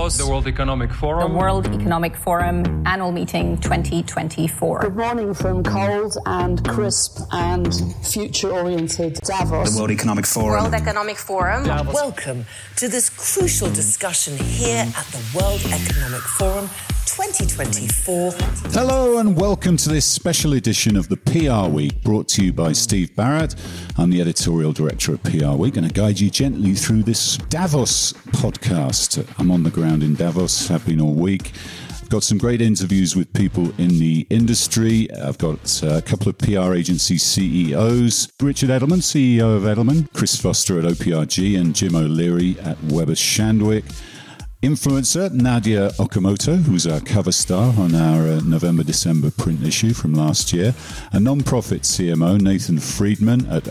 Davos, the World Economic Forum. The World Economic Forum Annual Meeting 2024. Good morning from cold and crisp and future oriented Davos. The World Economic Forum. World Economic Forum. Davos. Welcome to this crucial discussion here at the World Economic Forum 2024. Hello and welcome to this special edition of the PR Week brought to you by Steve Barrett. I'm the editorial director of PR Week going to guide you gently through this Davos podcast. I'm on the ground in Davos, have been all week. I've got some great interviews with people in the industry. I've got uh, a couple of PR agency CEOs Richard Edelman, CEO of Edelman, Chris Foster at OPRG, and Jim O'Leary at Weber Shandwick. Influencer Nadya Okamoto, who's our cover star on our uh, November December print issue from last year, a non profit CMO Nathan Friedman at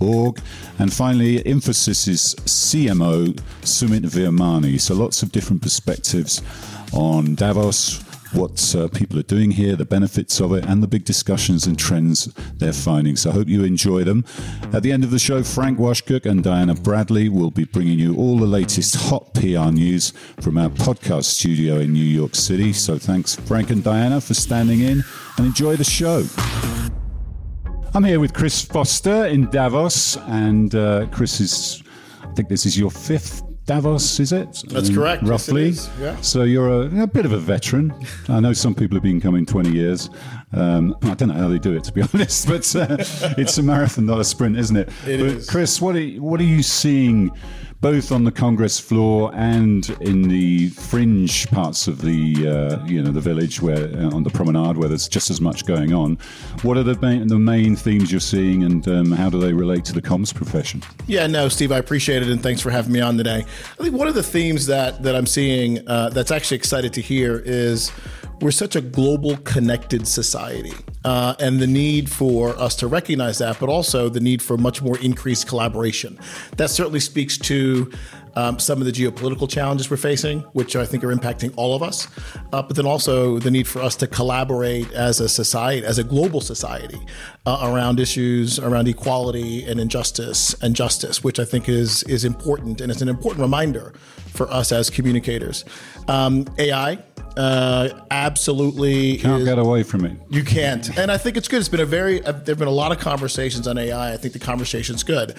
understood.org, and finally Infosys's CMO Sumit Virmani. So lots of different perspectives on Davos, what uh, people are doing here, the benefits of it, and the big discussions and trends they're finding. So I hope you enjoy them. At the end of the show, Frank Washkuch and Diana Bradley will be bringing you all the latest hot PR news from our podcast studio in New York City. So thanks, Frank and Diana, for standing in and enjoy the show. I'm here with Chris Foster in Davos, and uh, Chris is, I think this is your fifth Davos, is it? That's correct. Roughly. Yes, yeah. So you're a, a, bit of a veteran. I know some people have been coming 20 years. Um, I don't know how they do it, to be honest, but uh, it's a marathon, not a sprint, isn't it? It but is. Chris, what are, what are you seeing both on the Congress floor and in the fringe parts of the uh, you know the village, where uh, on the promenade, where there's just as much going on. What are the main, the main themes you're seeing, and um, how do they relate to the comms profession? Yeah, no, Steve, I appreciate it, and thanks for having me on today. I think one of the themes that that I'm seeing uh, that's actually excited to hear is we're such a global connected society uh, and the need for us to recognize that but also the need for much more increased collaboration that certainly speaks to um, some of the geopolitical challenges we're facing, which I think are impacting all of us, uh, but then also the need for us to collaborate as a society, as a global society, uh, around issues around equality and injustice and justice, which I think is is important and it's an important reminder for us as communicators. Um, AI. Uh, absolutely can't is, get away from it. You can't, and I think it's good. It's been a very uh, there've been a lot of conversations on AI. I think the conversation's good.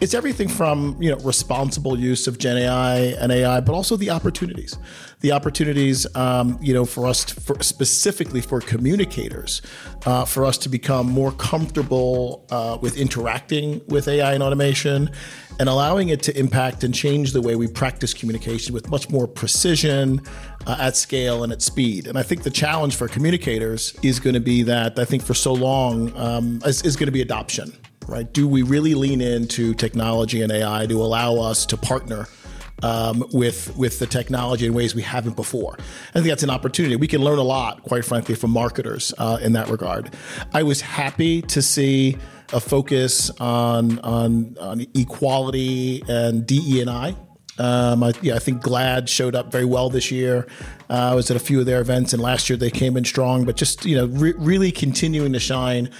It's everything from you know responsible use of Gen AI and AI, but also the opportunities, the opportunities um, you know for us to, for, specifically for communicators, uh, for us to become more comfortable uh, with interacting with AI and automation and allowing it to impact and change the way we practice communication with much more precision uh, at scale and at speed. And I think the challenge for communicators is going to be that I think for so long um, is, is going to be adoption, right? Do we really lean into technology and AI to allow us to partner? Um, with with the technology in ways we haven't before. I think that's an opportunity. We can learn a lot, quite frankly, from marketers uh, in that regard. I was happy to see a focus on on, on equality and DE and I. Um, I, yeah, I think GLAAD showed up very well this year. Uh, I was at a few of their events, and last year they came in strong. But just you know, re- really continuing to shine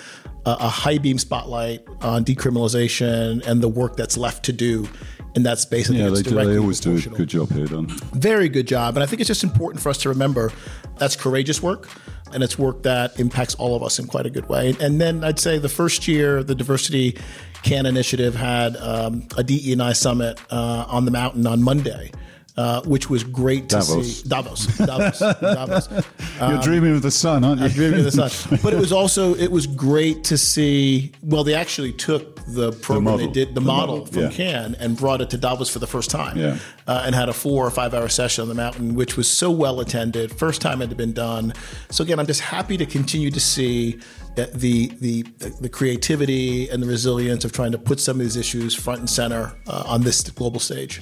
a, a high beam spotlight on decriminalization and the work that's left to do in that space. I yeah, they, do, they always do a good job here, Don. Very good job, and I think it's just important for us to remember that's courageous work and it's work that impacts all of us in quite a good way. And then I'd say the first year, the Diversity Cannes Initiative had um, a DE&I summit uh, on the mountain on Monday. Uh, which was great to Davos. see. Davos, Davos, Davos. You're dreaming of the sun, aren't you? I'm dreaming of the sun. But it was also it was great to see. Well, they actually took the program model. they did, the, The model, model, from yeah. Cannes, and brought it to Davos for the first time. Yeah. Uh, and had a four or five hour session on the mountain, which was so well attended. First time it had been done. So again, I'm just happy to continue to see the the the creativity and the resilience of trying to put some of these issues front and center uh, on this global stage.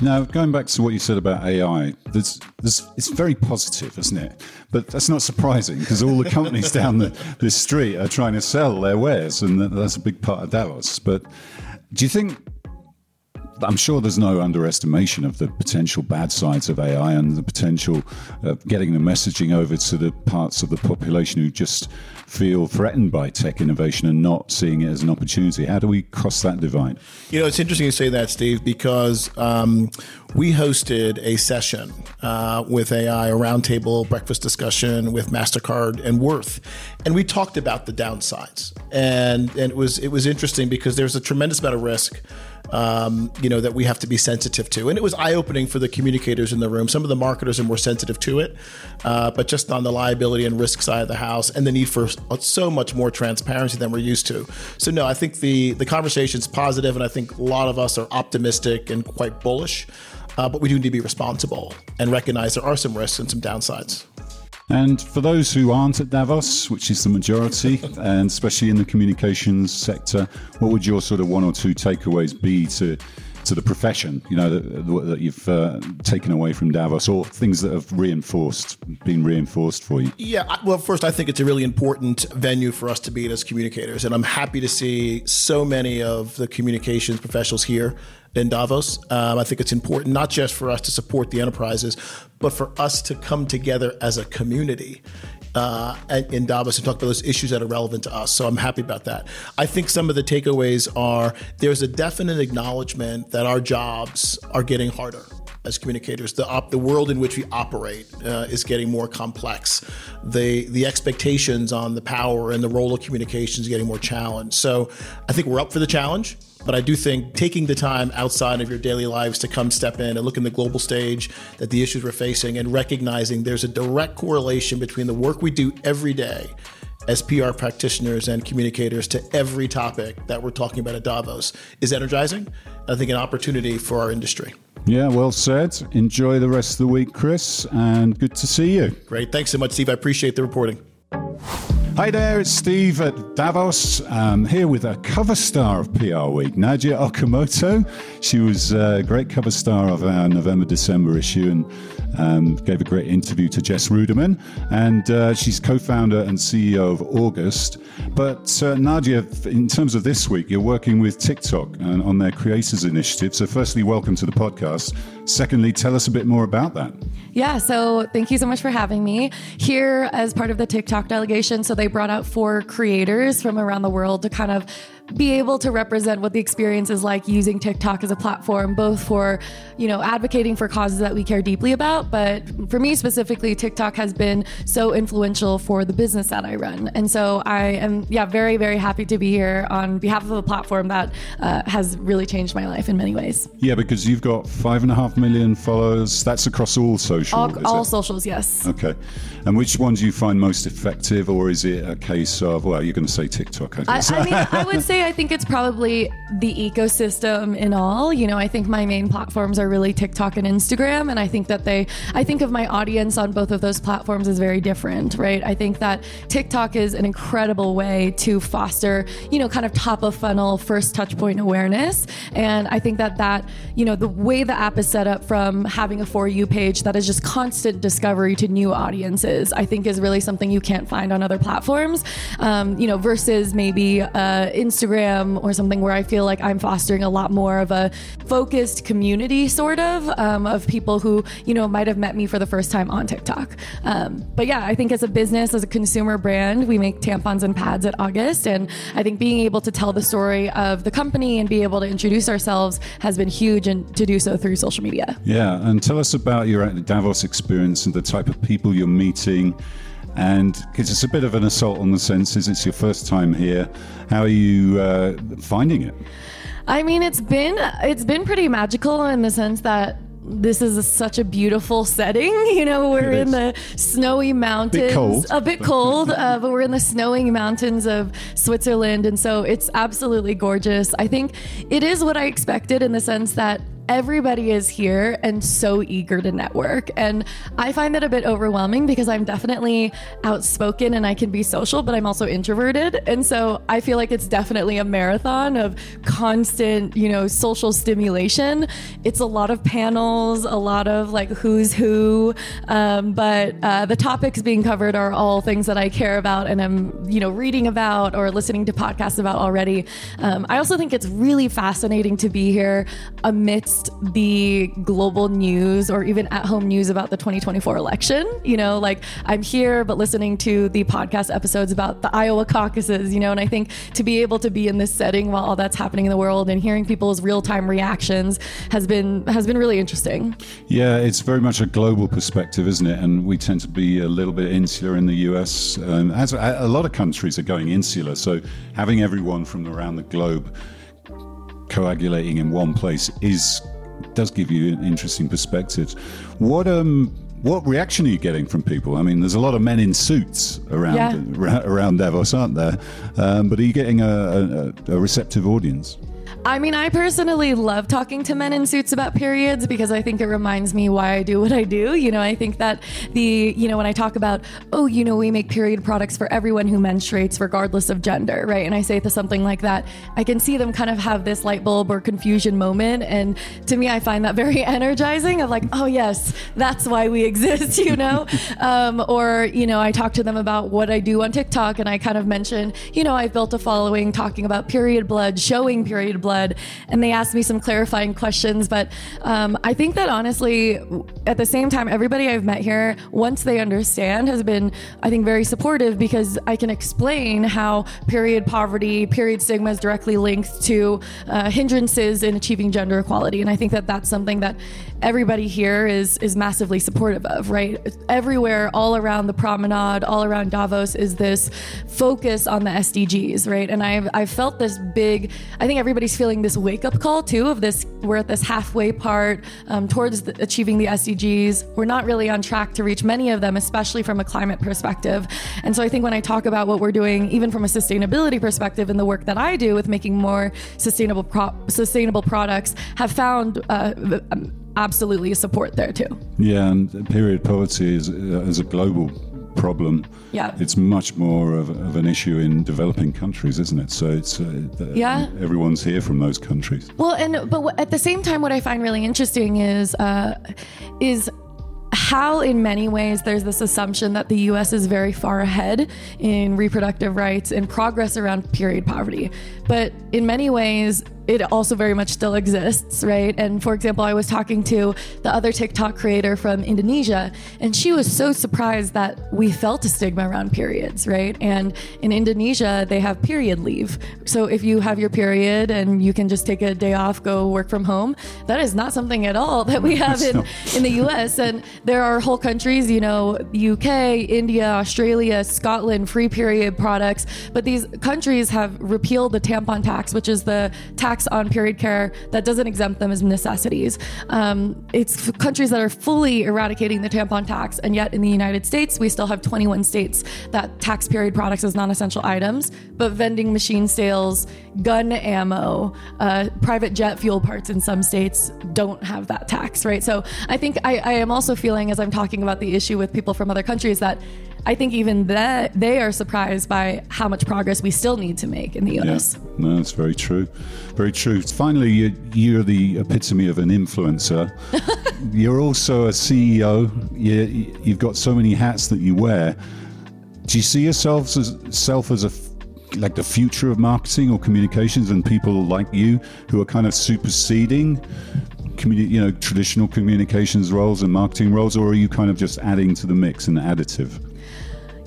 Now, going back to what you said about AI, there's, there's, it's very positive, isn't it? But that's not surprising because all the companies down the, the street are trying to sell their wares, and that's a big part of Davos. But do you think I'm sure there's no underestimation of the potential bad sides of AI and the potential of getting the messaging over to the parts of the population who just feel threatened by tech innovation and not seeing it as an opportunity. How do we cross that divide? You know, it's interesting you say that, Steve, because um, we hosted a session uh, with AI, a roundtable breakfast discussion with Mastercard and Worth, and we talked about the downsides. And and it was it was interesting because there's a tremendous amount of risk um, you know, that we have to be sensitive to. And it was eye opening for the communicators in the room. Some of the marketers are more sensitive to it, uh, but just on the liability and risk side of the house and the need for so much more transparency than we're used to. So, no, I think the, the conversation is positive, and I think a lot of us are optimistic and quite bullish. Uh, but we do need to be responsible and recognize there are some risks and some downsides. And for those who aren't at Davos, which is the majority, and especially in the communications sector, what would your sort of one or two takeaways be to to the profession, you know, that, that you've uh, taken away from Davos, or things that have reinforced, been reinforced for you? Yeah, well, first, I think it's a really important venue for us to be as communicators, and I'm happy to see so many of the communications professionals here in Davos. Um, I think it's important not just for us to support the enterprises, but for us to come together as a community uh, in Davos and talk about those issues that are relevant to us. So I'm happy about that. I think some of the takeaways are there's a definite acknowledgement that our jobs are getting harder as communicators. The op- the world in which we operate uh, is getting more complex. The the expectations on the power and the role of communications is getting more challenged. So I think we're up for the challenge. But I do think taking the time outside of your daily lives to come step in and look in the global stage that the issues we're facing and recognizing there's a direct correlation between the work we do every day as PR practitioners and communicators to every topic that we're talking about at Davos is energizing. I think an opportunity for our industry. Yeah, well said. Enjoy the rest of the week, Chris, and good to see you. Great. Thanks so much, Steve. I appreciate the reporting. Hi there, it's Steve at Davos, here with a cover star of PR Week, Nadya Okamoto. She was a great cover star of our November December issue and um, gave a great interview to Jess Ruderman. And uh, she's co founder and CEO of August. But uh, Nadia, in terms of this week, you're working with TikTok on their Creators Initiative. So, firstly, welcome to the podcast. Secondly, tell us a bit more about that. Yeah, so thank you so much for having me here as part of the TikTok delegation. So they brought out four creators from around the world to kind of be able to represent what the experience is like using TikTok as a platform, both for, you know, advocating for causes that we care deeply about. But for me specifically, TikTok has been so influential for the business that I run. And so I am, yeah, very, very happy to be here on behalf of a platform that uh, has really changed my life in many ways. Yeah, because you've got five and a half million followers. That's across all social. All, all socials, yes. Okay. And which ones do you find most effective, or is it a case of, well, you're going to say TikTok? I, I, I mean, I would say I think it's probably the ecosystem in all. You know, I think my main platforms are really TikTok and Instagram. And I think that they, I think of my audience on both of those platforms as very different, right? I think that TikTok is an incredible way to foster, you know, kind of top of funnel first touch point awareness. And I think that that, you know, the way the app is set up from having a For You page that is just constant discovery to new audiences, I think is really something you can't find on other platforms, um, you know, versus maybe uh, Instagram or something where I feel like I'm fostering a lot more of a focused community, sort of, um, of people who, you know, might have met me for the first time on TikTok. Um, but yeah, I think as a business, as a consumer brand, we make tampons and pads at August. And I think being able to tell the story of the company and be able to introduce ourselves has been huge and to do so through social media. Yeah. And tell us about your Davos experience and the type of people you're meeting and because it's a bit of an assault on the senses. It's your first time here. How are you uh, finding it? I mean, it's been it's been pretty magical in the sense that this is a, such a beautiful setting. You know, we're in the snowy mountains, bit cold. a bit cold, uh, but we're in the snowing mountains of Switzerland, and so it's absolutely gorgeous. I think it is what I expected in the sense that everybody is here and so eager to network. And I find that a bit overwhelming because I'm definitely outspoken and I can be social, but I'm also introverted. And so I feel like it's definitely a marathon of constant, you know, social stimulation. It's a lot of panels, a lot of like who's who. Um, but uh, the topics being covered are all things that I care about and I'm, you know, reading about or listening to podcasts about already. Um, I also think it's really fascinating to be here amidst the global news or even at home news about the 2024 election. You know, like I'm here, but listening to the podcast episodes about the Iowa caucuses, you know, and I think to be able to be in this setting while all that's happening in the world and hearing people's real time reactions has been has been really interesting. Yeah, it's very much a global perspective, isn't it? And we tend to be a little bit insular in the US. Um, as a lot of countries are going insular, so having everyone from around the globe coagulating in one place is does give you an interesting perspective. What um what reaction are you getting from people? I mean, there's a lot of men in suits around Yeah. around Davos, aren't there? Um, but are you getting a, a, a receptive audience? I mean, I personally love talking to men in suits about periods because I think it reminds me why I do what I do. You know, I think that the, you know, when I talk about, oh, you know, we make period products for everyone who menstruates, regardless of gender, right? And I say to something like that, I can see them kind of have this light bulb or confusion moment. And to me, I find that very energizing of like, oh, yes, that's why we exist, you know? um, or, you know, I talk to them about what I do on TikTok and I kind of mention, you know, I've built a following talking about period blood, showing period blood. And they asked me some clarifying questions. But um, I think that honestly, at the same time, everybody I've met here, once they understand, has been, I think, very supportive because I can explain how period poverty, period stigma is directly linked to uh, hindrances in achieving gender equality. And I think that that's something that everybody here is is massively supportive of, right? Everywhere, all around the promenade, all around Davos, is this focus on the SDGs, right? And I've I've felt this big. I think everybody's feeling this wake up call too of this. We're at this halfway part um, towards the, achieving the SDGs. We're not really on track to reach many of them, especially from a climate perspective. And so I think when I talk about what we're doing, even from a sustainability perspective, and the work that I do with making more sustainable pro- sustainable products, have found. Uh, absolutely support there too. Yeah, and period poverty is, uh, is a global problem. Yeah. It's much more of, of an issue in developing countries, isn't it? So it's uh, the- Yeah. everyone's here from those countries. Well, and but at the same time, what I find really interesting is uh, is how, in many ways, there's this assumption that the U.S. is very far ahead in reproductive rights and progress around period poverty, but in many ways. It also very much still exists, right? And for example, I was talking to the other TikTok creator from Indonesia, and she was so surprised that we felt a stigma around periods, right? And in Indonesia, they have period leave. So if you have your period and you can just take a day off, go work from home, that is not something at all that we have in, in the US. And there are whole countries, you know, UK, India, Australia, Scotland, free period products. But these countries have repealed the tampon tax, which is the tax on period care that doesn't exempt them as necessities. Um, it's countries that are fully eradicating the tampon tax. And yet in the United States, we still have 21 states that tax period products as non essential items, but vending machine sales, gun ammo, uh, private jet fuel parts in some states don't have that tax, right? So I think I, I am also feeling, as I'm talking about the issue with people from other countries, that I think even that they are surprised by how much progress we still need to make in the Yeah, US. no, that's very true. Very true. Finally, you, you're the epitome of an influencer. you're also a CEO. You, you've got so many hats that you wear. Do you see yourself as, self as a like the future of marketing or communications, and people like you who are kind of superseding, communi- you know, traditional communications roles and marketing roles, or are you kind of just adding to the mix and additive?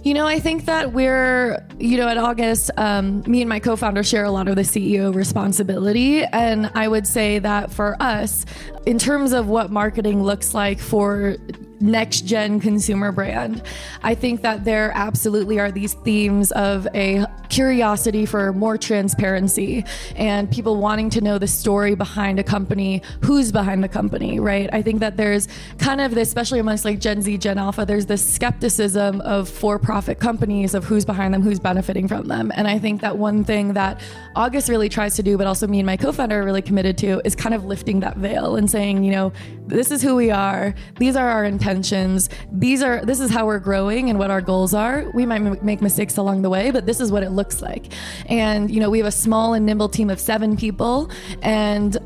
You know, I think that we're, you know, at August, um, me and my co founder share a lot of the CEO responsibility. And I would say that for us, in terms of what marketing looks like for next gen consumer brand. I think that there absolutely are these themes of a curiosity for more transparency and people wanting to know the story behind a company, who's behind the company, right? I think that there's kind of this, especially amongst like Gen Z, Gen Alpha, there's this skepticism of for profit companies of who's behind them, who's benefiting from them. And I think that one thing that August really tries to do, but also me and my co founder are really committed to, is kind of lifting that veil and saying, you know, this is who we are, these are our intentions, these are, this is how we're growing and what our goals are. We might m- make mistakes along the way, but this is what it looks like. And, you know, we have a small and nimble team of seven people. And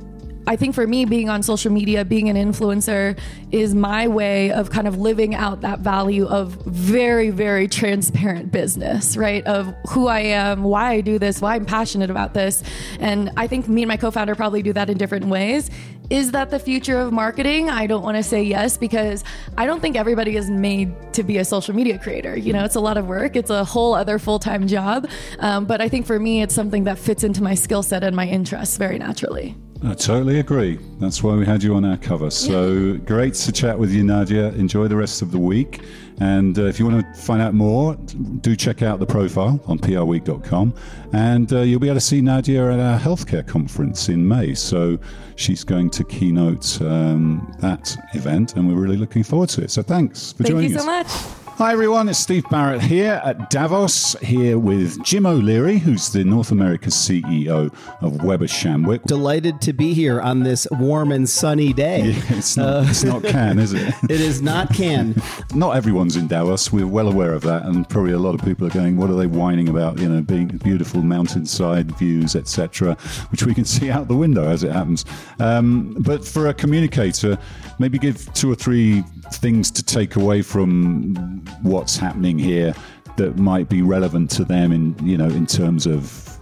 I think for me, being on social media, being an influencer is my way of kind of living out that value of very, very transparent business, right? Of who I am, why I do this, why I'm passionate about this. And I think me and my co founder probably do that in different ways. Is that the future of marketing? I don't want to say yes because I don't think everybody is made to be a social media creator. You know, it's a lot of work, it's a whole other full time job. Um, but I think for me, it's something that fits into my skill set and my interests very naturally. I totally agree. That's why we had you on our cover. So great to chat with you, Nadya. Enjoy the rest of the week. And uh, if you want to find out more, do check out the profile on prweek.com. And uh, you'll be able to see Nadya at our healthcare conference in May. So she's going to keynote um, that event, and we're really looking forward to it. So thanks for Thank joining you us. so much. Hi everyone, it's Steve Barrett here at Davos, here with Jim O'Leary, who's the North America CEO of Weber Shandwick. Delighted to be here on this warm and sunny day. It's not, it's not Cannes, is it? It is not Cannes. Not everyone's in Davos. We're well aware of that, and probably a lot of people are going, "What are they whining about?" You know, being beautiful mountainside views, etc., which we can see out the window as it happens. Um, but for a communicator, maybe give two or three things to take away from what's happening here that might be relevant to them in you know in terms of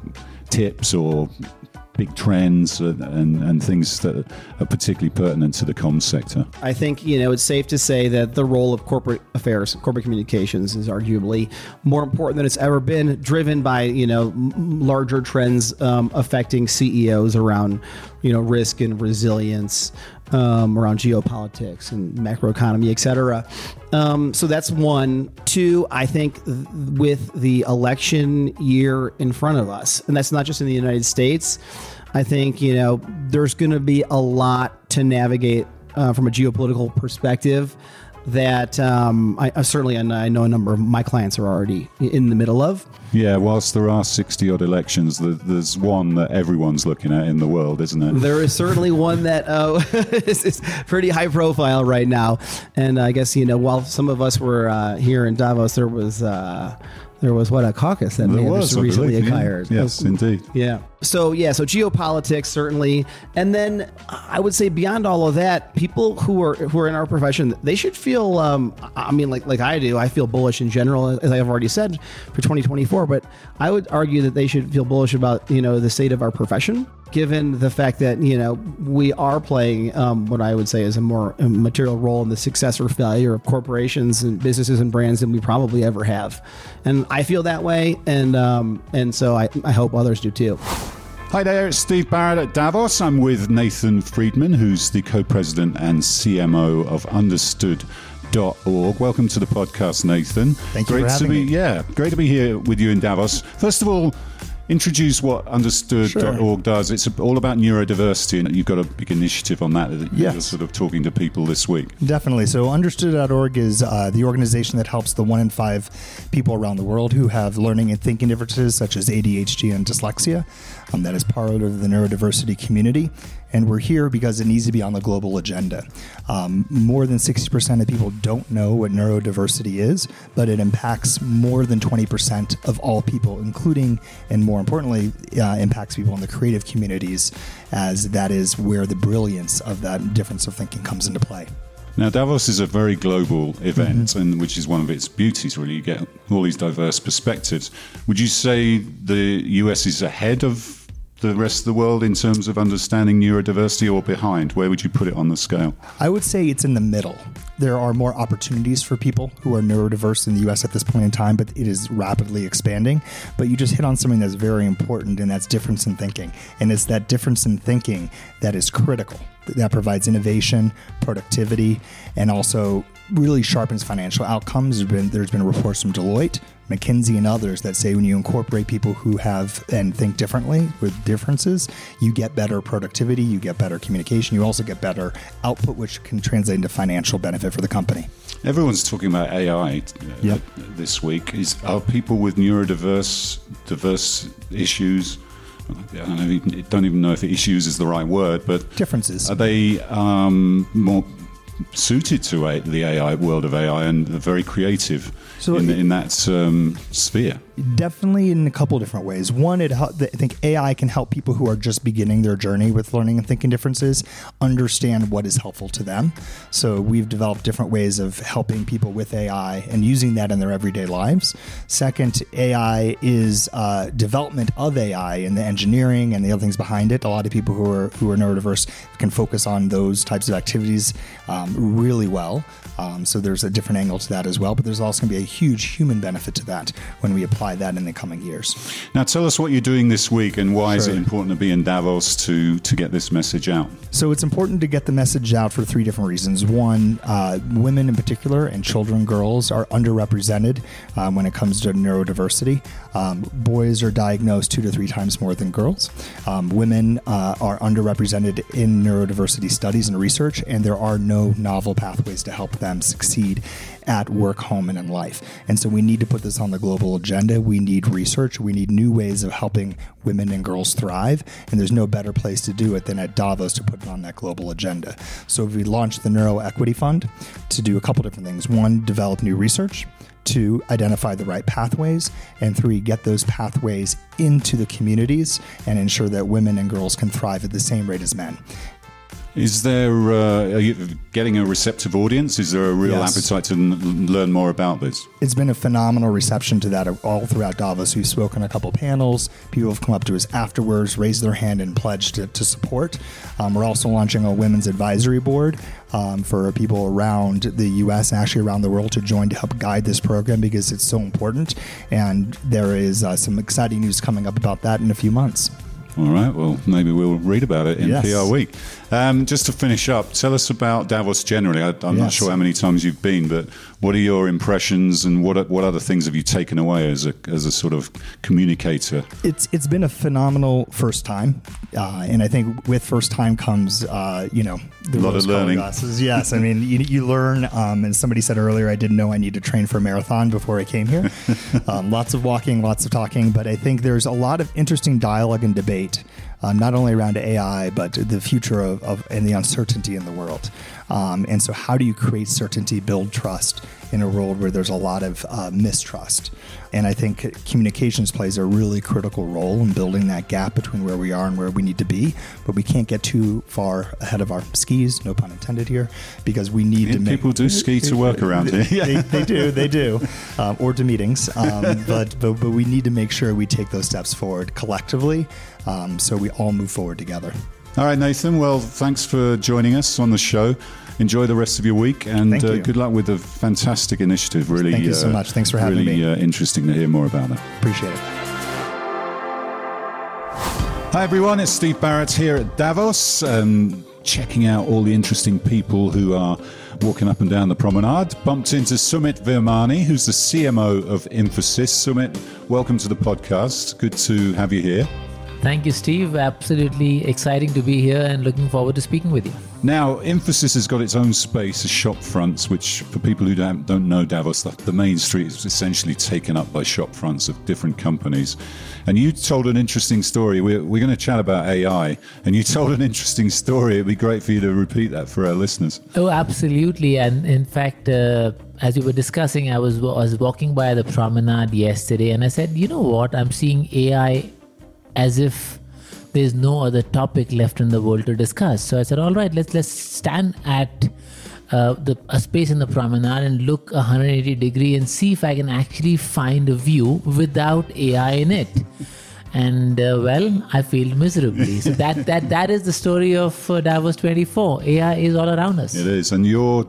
tips or big trends and, and, and things that are particularly pertinent to the comms sector. I think you know it's safe to say that the role of corporate affairs, corporate communications, is arguably more important than it's ever been, driven by you know larger trends um, affecting CEOs around you know risk and resilience, um, around geopolitics and macroeconomy, et cetera. Um, so that's one. Two, I think th- with the election year in front of us, and that's not just in the United States. I think you know there's going to be a lot to navigate uh, from a geopolitical perspective that um, I, certainly and I know a number of my clients are already in the middle of. Yeah, whilst there are 60 odd elections, there- there's one that everyone's looking at in the world, isn't it? There is certainly one that uh, is, is pretty high profile right now, and I guess you know while some of us were uh, here in Davos, there was uh, there was what a caucus that There was, just recently believe, yeah. occurred. Yes, indeed. Yeah. So yeah, so geopolitics certainly, and then I would say beyond all of that, people who are who are in our profession, they should feel. Um, I mean, like like I do, I feel bullish in general, as I've already said for 2024. But I would argue that they should feel bullish about you know the state of our profession, given the fact that you know we are playing um, what I would say is a more material role in the success or failure of corporations and businesses and brands than we probably ever have, and I feel that way, and um, and so I, I hope others do too. Hi there, it's Steve Barrett at Davos. I'm with Nathan Friedman, who's the co president and CMO of Understood.org. Welcome to the podcast, Nathan. Thank you great for having to be, me. Yeah, great to be here with you in Davos. First of all, introduce what Understood.org does. It's all about neurodiversity, and you've got a big initiative on that that you're sort of talking to people this week. Definitely. So, Understood.org is uh, the organization that helps the one in five people around the world who have learning and thinking differences, such as ADHD and dyslexia. Um, that is part of the neurodiversity community. And we're here because it needs to be on the global agenda. Um, more than 60% of people don't know what neurodiversity is, but it impacts more than 20% of all people, including, and more importantly, uh, impacts people in the creative communities, as that is where the brilliance of that difference of thinking comes into play. Now, Davos is a very global event, and which is one of its beauties. Really, you get all these diverse perspectives. Would you say the US is ahead of the rest of the world in terms of understanding neurodiversity, or behind? Where would you put it on the scale? I would say it's in the middle. There are more opportunities for people who are neurodiverse in the US at this point in time, but it is rapidly expanding. But you just hit on something that's very important, and that's difference in thinking. And it's that difference in thinking that is critical, that provides innovation, productivity, and also really sharpens financial outcomes. There's been, there's been reports from Deloitte, McKinsey, and others that say when you incorporate people who have and think differently with differences, you get better productivity, you get better communication, you also get better output, which can translate into financial benefit for the company. Everyone's talking about AI uh, Yep. this week. Is are people with neurodiverse diverse issues? I don't even, don't even know if issues is the right word, but Differences. Are they um, more suited to a, the AI world of AI and very creative So in, in that um, sphere? Definitely in a couple different ways. One, it I think AI can help people who are just beginning their journey with learning and thinking differences understand what is helpful to them. So we've developed different ways of helping people with AI and using that in their everyday lives. Second, AI is uh, development of AI and the engineering and the other things behind it. A lot of people who are who are neurodiverse can focus on those types of activities um, really well. Um, so there's a different angle to that as well. But there's also going to be a huge human benefit to that when we apply that in the coming years. Now, tell us what you're doing this week and why is it important to be in Davos to, to get this message out? So it's important to get the message out for three different reasons. One, uh, women in particular and children, girls are underrepresented um, when it comes to neurodiversity. Um, boys are diagnosed two to three times more than girls. Um, women uh, are underrepresented in neurodiversity studies and research, and there are no novel pathways to help them succeed at work, home, and in life. And so we need to put this on the global agenda. We need research. We need new ways of helping women and girls thrive. And there's no better place to do it than at Davos to put it on that global agenda. So we launched the Neuro Equity Fund to do a couple different things. One, develop new research. Two, identify the right pathways. And three, get those pathways into the communities and ensure that women and girls can thrive at the same rate as men. Is there, uh, are you getting a receptive audience? Is there a real Yes. appetite to n- learn more about this? it's been a phenomenal reception to that all throughout Davos. We've spoken a couple panels. People have come up to us afterwards, raised their hand, and pledged to, to support. Um, we're also launching a women's advisory board um, for people around the U.S. and actually around the world to join to help guide this program because it's so important. And there is uh, some exciting news coming up about that in a few months. All right, well, maybe we'll read about it in Yes. PR Week. Um, just to finish up, tell us about Davos generally. I, I'm not sure how many times you've been, but what are your impressions and what what other things have you taken away as a as a sort of communicator? it's it's been a phenomenal first time, uh, and I think with first time comes uh, you know the A lot of learning. glasses. Yes, I mean you, you learn. Um, and somebody said earlier, I didn't know I need to train for a marathon before I came here. um, lots of walking, lots of talking, but I think there's a lot of interesting dialogue and debate. Um, not only around AI, but the future of, of and the uncertainty in the world. Um, and so, how do you create certainty, build trust in a world where there's a lot of uh, mistrust? And I think communications plays a really critical role in building that gap between where we are and where we need to be. But we can't get too far ahead of our skis, no pun intended here, because we need Yeah, to make people do ski to work around here. they, they do, they do, um, or to meetings. Um, but, but but we need to make sure we take those steps forward collectively, um, so we all move forward together. All right, Nathan. Well, thanks for joining us on the show. Enjoy the rest of your week, and uh, you. good luck with the fantastic initiative. Really, Thank you so uh, much. Thanks for having really, me. uh, interesting to hear more about that. Appreciate it. Hi everyone, it's Steve Barrett here at Davos, um, checking out all the interesting people who are walking up and down the promenade. Bumped into Sumit Virmani, who's the CMO of Infosys. Sumit, welcome to the podcast. Good to have you here. Thank you, Steve. Absolutely exciting to be here and looking forward to speaking with you. Now, Infosys has got its own space as shop fronts, which for people who don't, don't know Davos, the, the main street is essentially taken up by shop fronts of different companies. And you told an interesting story. We're, we're going to chat about AI, and you told an interesting story. It'd be great for you to repeat that for our listeners. Oh, absolutely. And in fact, uh, as we were discussing, I was, I was walking by the promenade yesterday and I said, you know what? I'm seeing AI as if there's no other topic left in the world to discuss. So I said, all right, let's let's stand at uh, the a space in the promenade and look 180 degree and see if I can actually find a view without AI in it. And uh, well, I failed miserably. So that that that is the story of uh, Davos 24. AI is all around us. It is. And your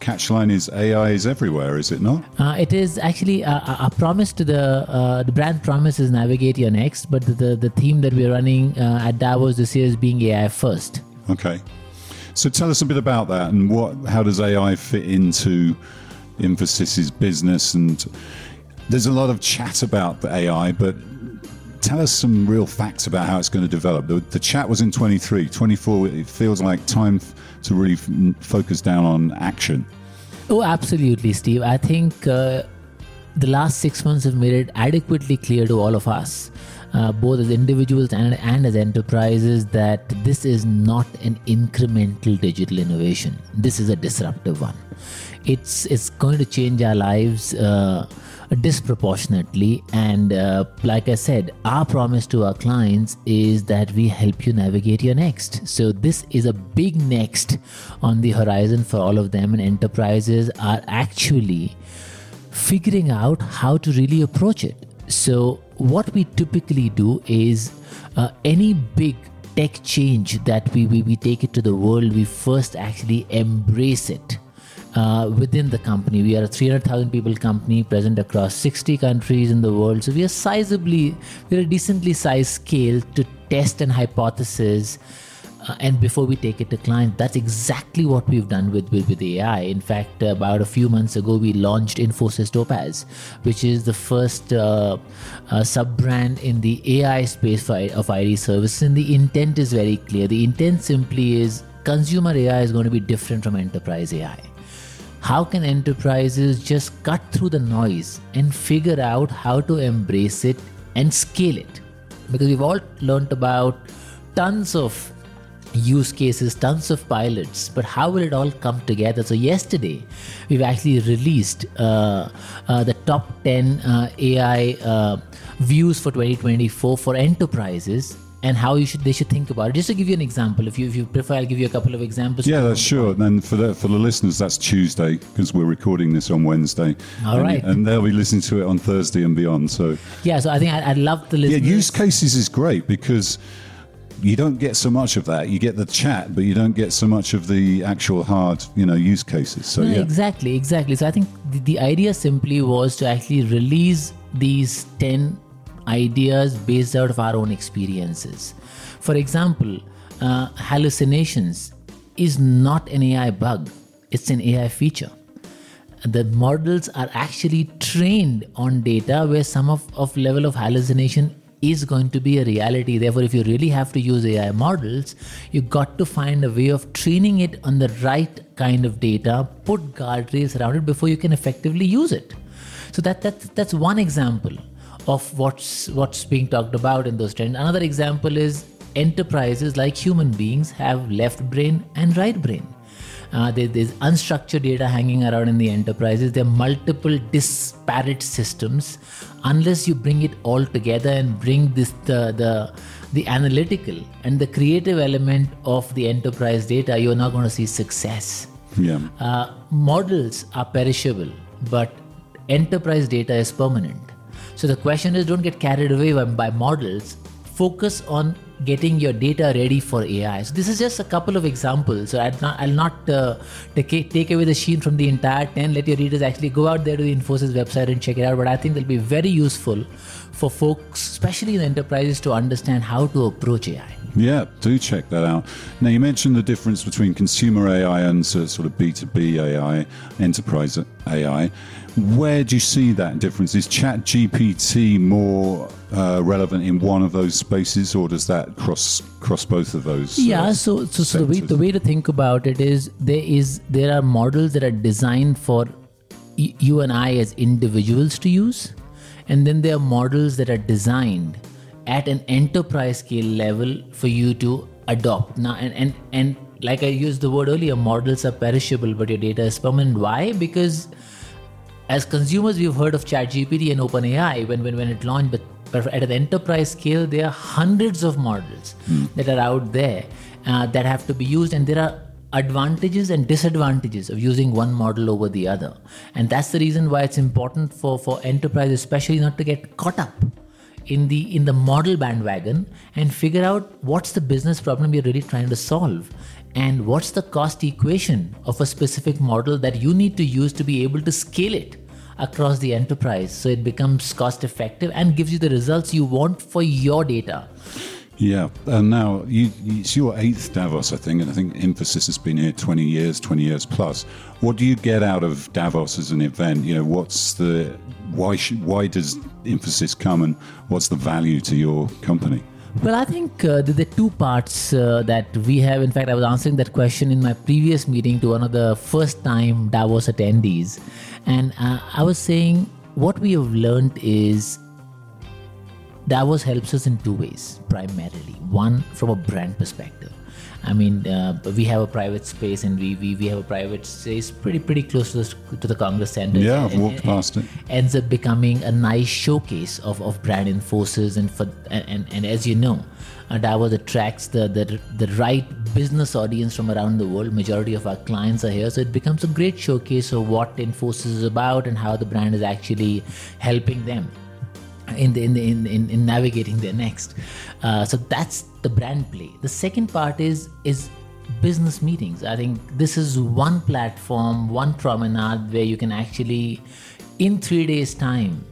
catchline is AI is everywhere, is it not? Uh, it is actually a, a a promise to the uh, the brand promise is navigate your next, but the the, the theme that we're running uh, at Davos this year is being AI first. Okay. So tell us a bit about that and what how does AI fit into Infosys's business and there's a lot of chat about the AI, but tell us some real facts about how it's going to develop. The, the chat was in 23, 24. It feels like time to really f- focus down on action. Oh, absolutely, Steve. I think uh, the last six months have made it adequately clear to all of us, uh, both as individuals and, and as enterprises, that this is not an incremental digital innovation. This is a disruptive one. It's it's going to change our lives. Uh, disproportionately. And uh, like I said, our promise to our clients is that we help you navigate your next. So this is a big next on the horizon for all of them, and enterprises are actually figuring out how to really approach it. So what we typically do is uh, any big tech change that we, we, we take it to the world, we first actually embrace it uh, within the company. We are a 300,000 people company present across 60 countries in the world. So we are sizably, we're a decently sized scale to test and hypothesis. Uh, and before we take it to client, that's exactly what we've done with, with, with AI. In fact, about a few months ago, we launched Infosys Topaz, which is the first uh, uh, sub brand in the AI space for, of IT services. And the intent is very clear. The intent simply is consumer AI is going to be different from enterprise AI how can enterprises just cut through the noise and figure out how to embrace it and scale it? Because we've all learned about tons of use cases, tons of pilots, but how will it all come together? So, yesterday we've actually released uh, uh, the top 10 uh, AI uh, views for 2024 for enterprises and how you should they should think about it. Just to give you an example, if you if you prefer, I'll give you a couple of examples. Yeah, that's sure. And for the for the listeners, that's Tuesday because we're recording this on Wednesday. All and, right. and they'll be listening to it on Thursday and beyond. So yeah, so I think I, I'd love the yeah, use cases is great because you don't get so much of that. You get the chat, but you don't get so much of the actual hard, you know, use cases. So No, yeah, exactly, exactly. So I think the, the idea simply was to actually release these 10 ideas based out of our own experiences. For example, uh, hallucinations is not an AI bug, it's an AI feature. The models are actually trained on data where some of, of level of hallucination is going to be a reality. Therefore, if you really have to use AI models, you got to find a way of training it on the right kind of data, put guardrails around it before you can effectively use it. So that, that that's one example of what's what's being talked about in those trends. Another example is enterprises like human beings have left brain and right brain. Uh, there, there's unstructured data hanging around in the enterprises. There are multiple disparate systems. Unless you bring it all together and bring this the the the analytical and the creative element of the enterprise data, you're not going to see success. yeah. Uh, models are perishable, but enterprise data is permanent. So the question is don't get carried away by, models. Focus on getting your data ready for AI. So this is just a couple of examples. So I'll not, I'll not uh, take, take away the sheen from the entire 10. Let your readers actually go out there to the Infosys website and check it out. But I think they'll be very useful for folks, especially in enterprises, to understand how to approach AI. Yeah, do check that out. Now, you mentioned the difference between consumer AI and sort of B2B AI, enterprise AI. Where do you see that difference? Is Chat GPT more uh, relevant in one of those spaces, or does that cross cross both of those? uh, yeah so so, so the, way, the way to think about it is there is there are models that are designed for y- you and i as individuals to use and then there are models that are designed at an enterprise scale level for you to adopt. Now and and, and like i used the word earlier models are perishable but your data is permanent. Why? Because as consumers, we've heard of ChatGPT and OpenAI when, when, when it launched, but, at an enterprise scale, there are hundreds of models that are out there uh, that have to be used, and there are advantages and disadvantages of using one model over the other. And that's the reason why it's important for, for enterprise, especially not to get caught up in the in the model bandwagon and figure out what's the business problem you're really trying to solve and what's the cost equation of a specific model that you need to use to be able to scale it across the enterprise so it becomes cost effective and gives you the results you want for your data Yeah, and now you, it's your eighth Davos, I think, and I think Infosys has been here 20 years, 20 years plus. What do you get out of Davos as an event? You know, what's the why should, why does Infosys come, and what's the value to your company? Well, I think uh, the, two parts uh, that we have. In fact, I was answering that question in my previous meeting to one of the first time Davos attendees. And uh, I was saying what we have learned is Davos helps us in two ways primarily. One, from a brand perspective. I mean, uh, we have a private space, and we, we, we have a private space pretty pretty close to the, to the Congress Center. Yeah, I've walked and- past it. Ends up becoming a nice showcase of, of brand enforcers, and for and, and, and as you know, uh, Davos attracts the, the the right business audience from around the world. Majority of our clients are here, so it becomes a great showcase of what Infosys is about and how the brand is actually helping them in the, in, the, in, in in navigating their next. Uh, so that's the brand play. The second part is is business meetings. I think this is one platform, one promenade where you can actually, in three days' time,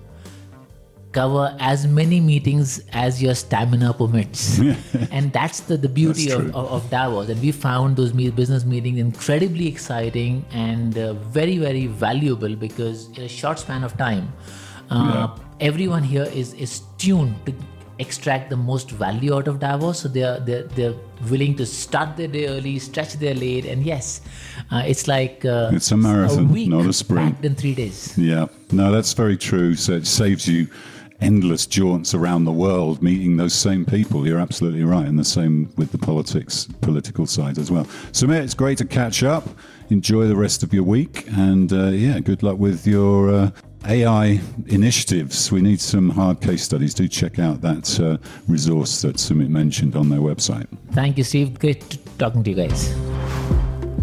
cover as many meetings as your stamina permits. and that's the, the beauty That's of, of, of Davos. And we found those me- business meetings incredibly exciting and uh, very, very valuable because in a short span of time, uh, everyone here is, is tuned to extract the most value out of Davos. So they're, they're, they're willing to start their day early, stretch their late. And yes, uh, it's like uh, It's a marathon, week not a sprint. in three days. Yeah, no, that's very true. So it saves you endless jaunts around the world meeting those same people. You're absolutely right, and the same with the politics, political side as well. Sumit, it's great to catch up. Enjoy the rest of your week, and uh, yeah, good luck with your uh, AI initiatives. We need some hard case studies. Do check out that uh, resource that Sumit mentioned on their website. Thank you, Steve. Great talking to you guys.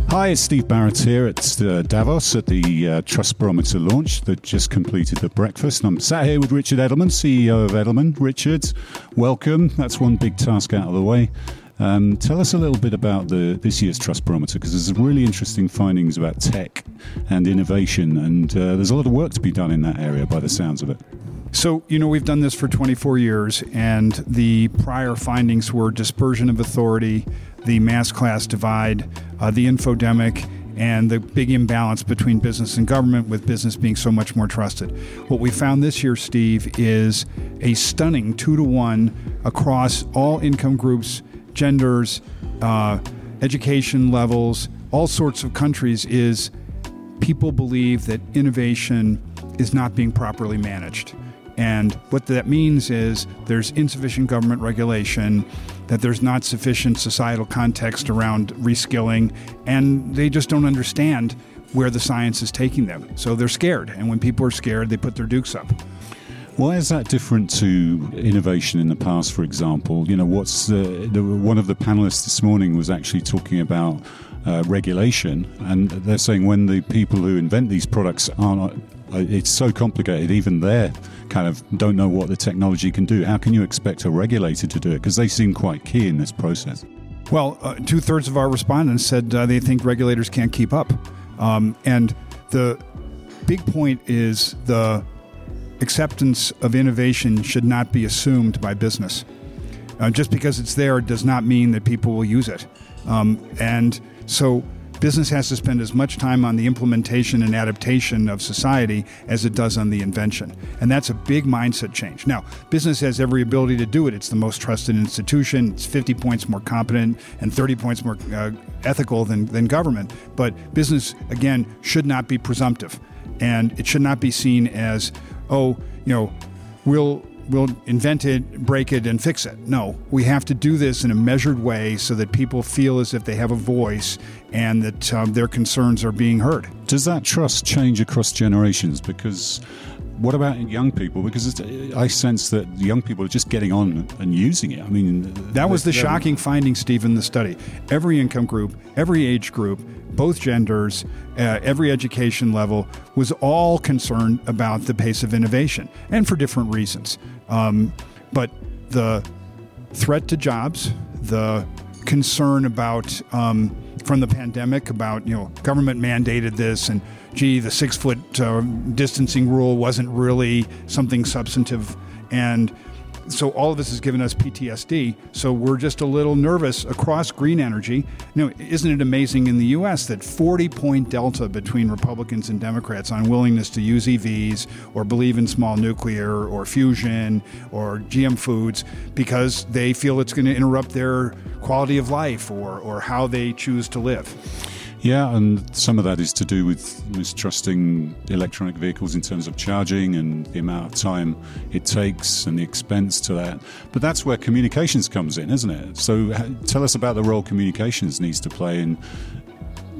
Hi, it's Steve Barrett here at uh, Davos at the uh, Trust Barometer launch that just completed the breakfast. I'm sat here with Richard Edelman, CEO of Edelman. Richard, welcome. That's one big task out of the way. Um, tell us a little bit about the this year's Trust Barometer because there's some really interesting findings about tech and innovation, and uh, there's a lot of work to be done in that area by the sounds of it. So, you know, we've done this for 24 years, and the prior findings were dispersion of authority, the mass class divide, uh, the infodemic, and the big imbalance between business and government, with business being so much more trusted. What we found this year, Steve, is a stunning two to one across all income groups, genders, uh, education levels, all sorts of countries, is people believe that innovation is not being properly managed. And what that means is there's insufficient government regulation, that there's not sufficient societal context around reskilling, and they just don't understand where the science is taking them. So they're scared. And when people are scared, they put their dukes up. Why is that different to innovation in the past, for example? You know, what's the, the one of the panelists this morning was actually talking about uh, regulation, and they're saying when the people who invent these products are not, uh, it's so complicated, even they kind of don't know what the technology can do. How can you expect a regulator to do it? Because they seem quite key in this process. Well, uh, two thirds of our respondents said uh, they think regulators can't keep up. Um, and the big point is the acceptance of innovation should not be assumed by business. Uh, just because it's there does not mean that people will use it. Um, and so business has to spend as much time on the implementation and adaptation of society as it does on the invention. And that's a big mindset change. Now, business has every ability to do it. It's the most trusted institution, it's 50 points more competent and 30 points more uh, ethical than, than government. But business, again, should not be presumptive. And it should not be seen as, oh, you know, we'll we'll invent it, break it, and fix it. No, we have to do this in a measured way so that people feel as if they have a voice and that um, their concerns are being heard. Does that trust change across generations? Because what about young people? Because it's, I sense that young people are just getting on and using it. I mean, That was the shocking finding, Steve, in the study. Every income group, every age group, both genders, uh, every education level was all concerned about the pace of innovation, and for different reasons. Um, but the threat to jobs, the concern about um, from the pandemic about you know government mandated this and gee the six foot uh, distancing rule wasn't really something substantive and so all of this has given us PTSD. So we're just a little nervous across green energy. Know, isn't it amazing in the U.S. that 40 point delta between Republicans and Democrats on willingness to use EVs or believe in small nuclear or fusion or GM foods because they feel it's going to interrupt their quality of life or, or how they choose to live. Yeah, and some of that is to do with mistrusting electronic vehicles in terms of charging and the amount of time it takes and the expense to that. But that's where communications comes in, isn't it? So tell us about the role communications needs to play in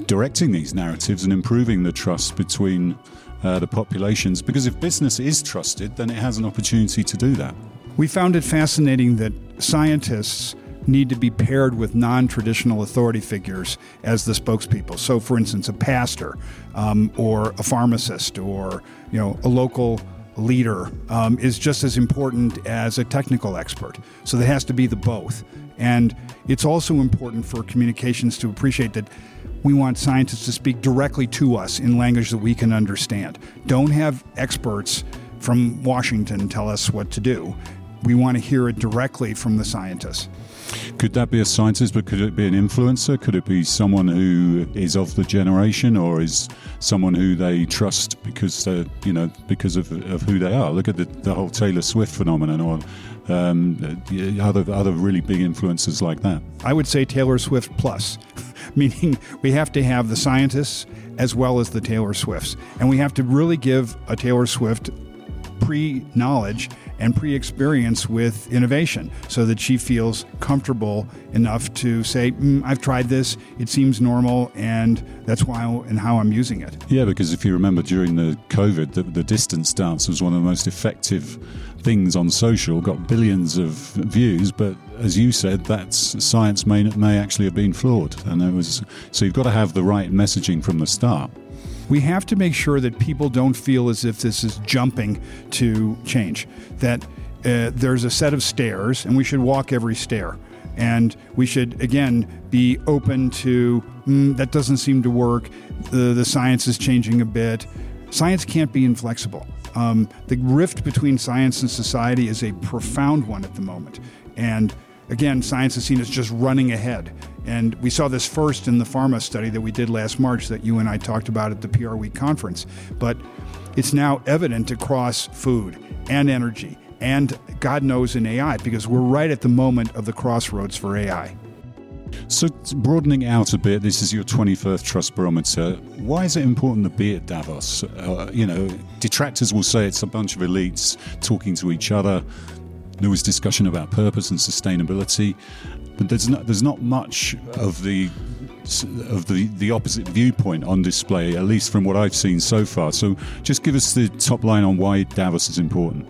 directing these narratives and improving the trust between uh, the populations. Because if business is trusted, then it has an opportunity to do that. We found it fascinating that scientists need to be paired with non-traditional authority figures as the spokespeople. So, for instance, a pastor um, or a pharmacist or you know a local leader um, is just as important as a technical expert. So there has to be the both. And it's also important for communications to appreciate that we want scientists to speak directly to us in language that we can understand. Don't have experts from Washington tell us what to do. We want to hear it directly from the scientists. Could that be a scientist, but could it be an influencer? Could it be someone who is of the generation, or is someone who they trust because they you know because of, of who they are? Look at the, the whole Taylor Swift phenomenon, or um, other other really big influencers like that. I would say Taylor Swift plus, meaning we have to have the scientists as well as the Taylor Swifts, and we have to really give a Taylor Swift pre knowledge and pre experience with innovation so that she feels comfortable enough to say, mm, I've tried this, it seems normal, and that's why and how I'm using it. Yeah, because if you remember during the COVID, the, the distance dance was one of the most effective things on social, got billions of views, but as you said, that science may, may actually have been flawed. And it was so you've got to have the right messaging from the start we have to make sure that people don't feel as if this is jumping to change, that uh, there's a set of stairs and we should walk every stair. And we should, again, be open to mm, that doesn't seem to work. The, the science is changing a bit. Science can't be inflexible. Um, the rift between science and society is a profound one at the moment. And again, science is seen as just running ahead. And we saw this first in the pharma study that we did last March that you and I talked about at the PR Week conference. But it's now evident across food and energy and God knows in AI because we're right at the moment of the crossroads for AI. So, broadening out a bit, this is your 21st Trust Barometer. Why is it important to be at Davos? Uh, you know, detractors will say it's a bunch of elites talking to each other. There was discussion about purpose and sustainability, but there's not there's not much of the of the, the opposite viewpoint on display, at least from what I've seen so far. So, just give us the top line on why Davos is important.